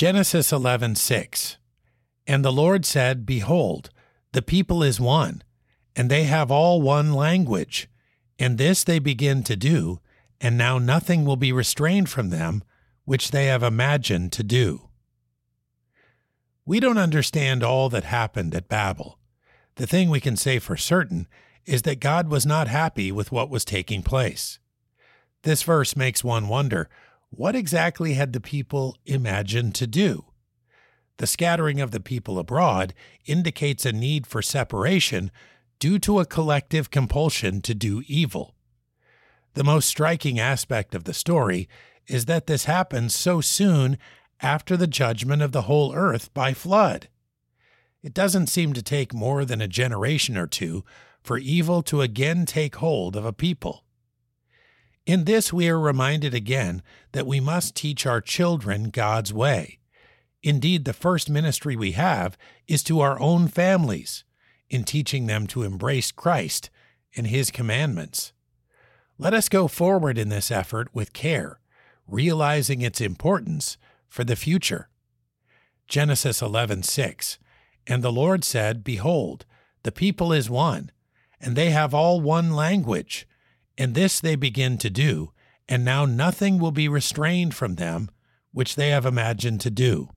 Genesis 11:6 And the Lord said, Behold, the people is one, and they have all one language, and this they begin to do, and now nothing will be restrained from them which they have imagined to do. We don't understand all that happened at Babel. The thing we can say for certain is that God was not happy with what was taking place. This verse makes one wonder what exactly had the people imagined to do? The scattering of the people abroad indicates a need for separation due to a collective compulsion to do evil. The most striking aspect of the story is that this happens so soon after the judgment of the whole earth by flood. It doesn't seem to take more than a generation or two for evil to again take hold of a people. In this, we are reminded again that we must teach our children God's way. Indeed, the first ministry we have is to our own families, in teaching them to embrace Christ and His commandments. Let us go forward in this effort with care, realizing its importance for the future. Genesis 11:6 And the Lord said, Behold, the people is one, and they have all one language, and this they begin to do, and now nothing will be restrained from them which they have imagined to do.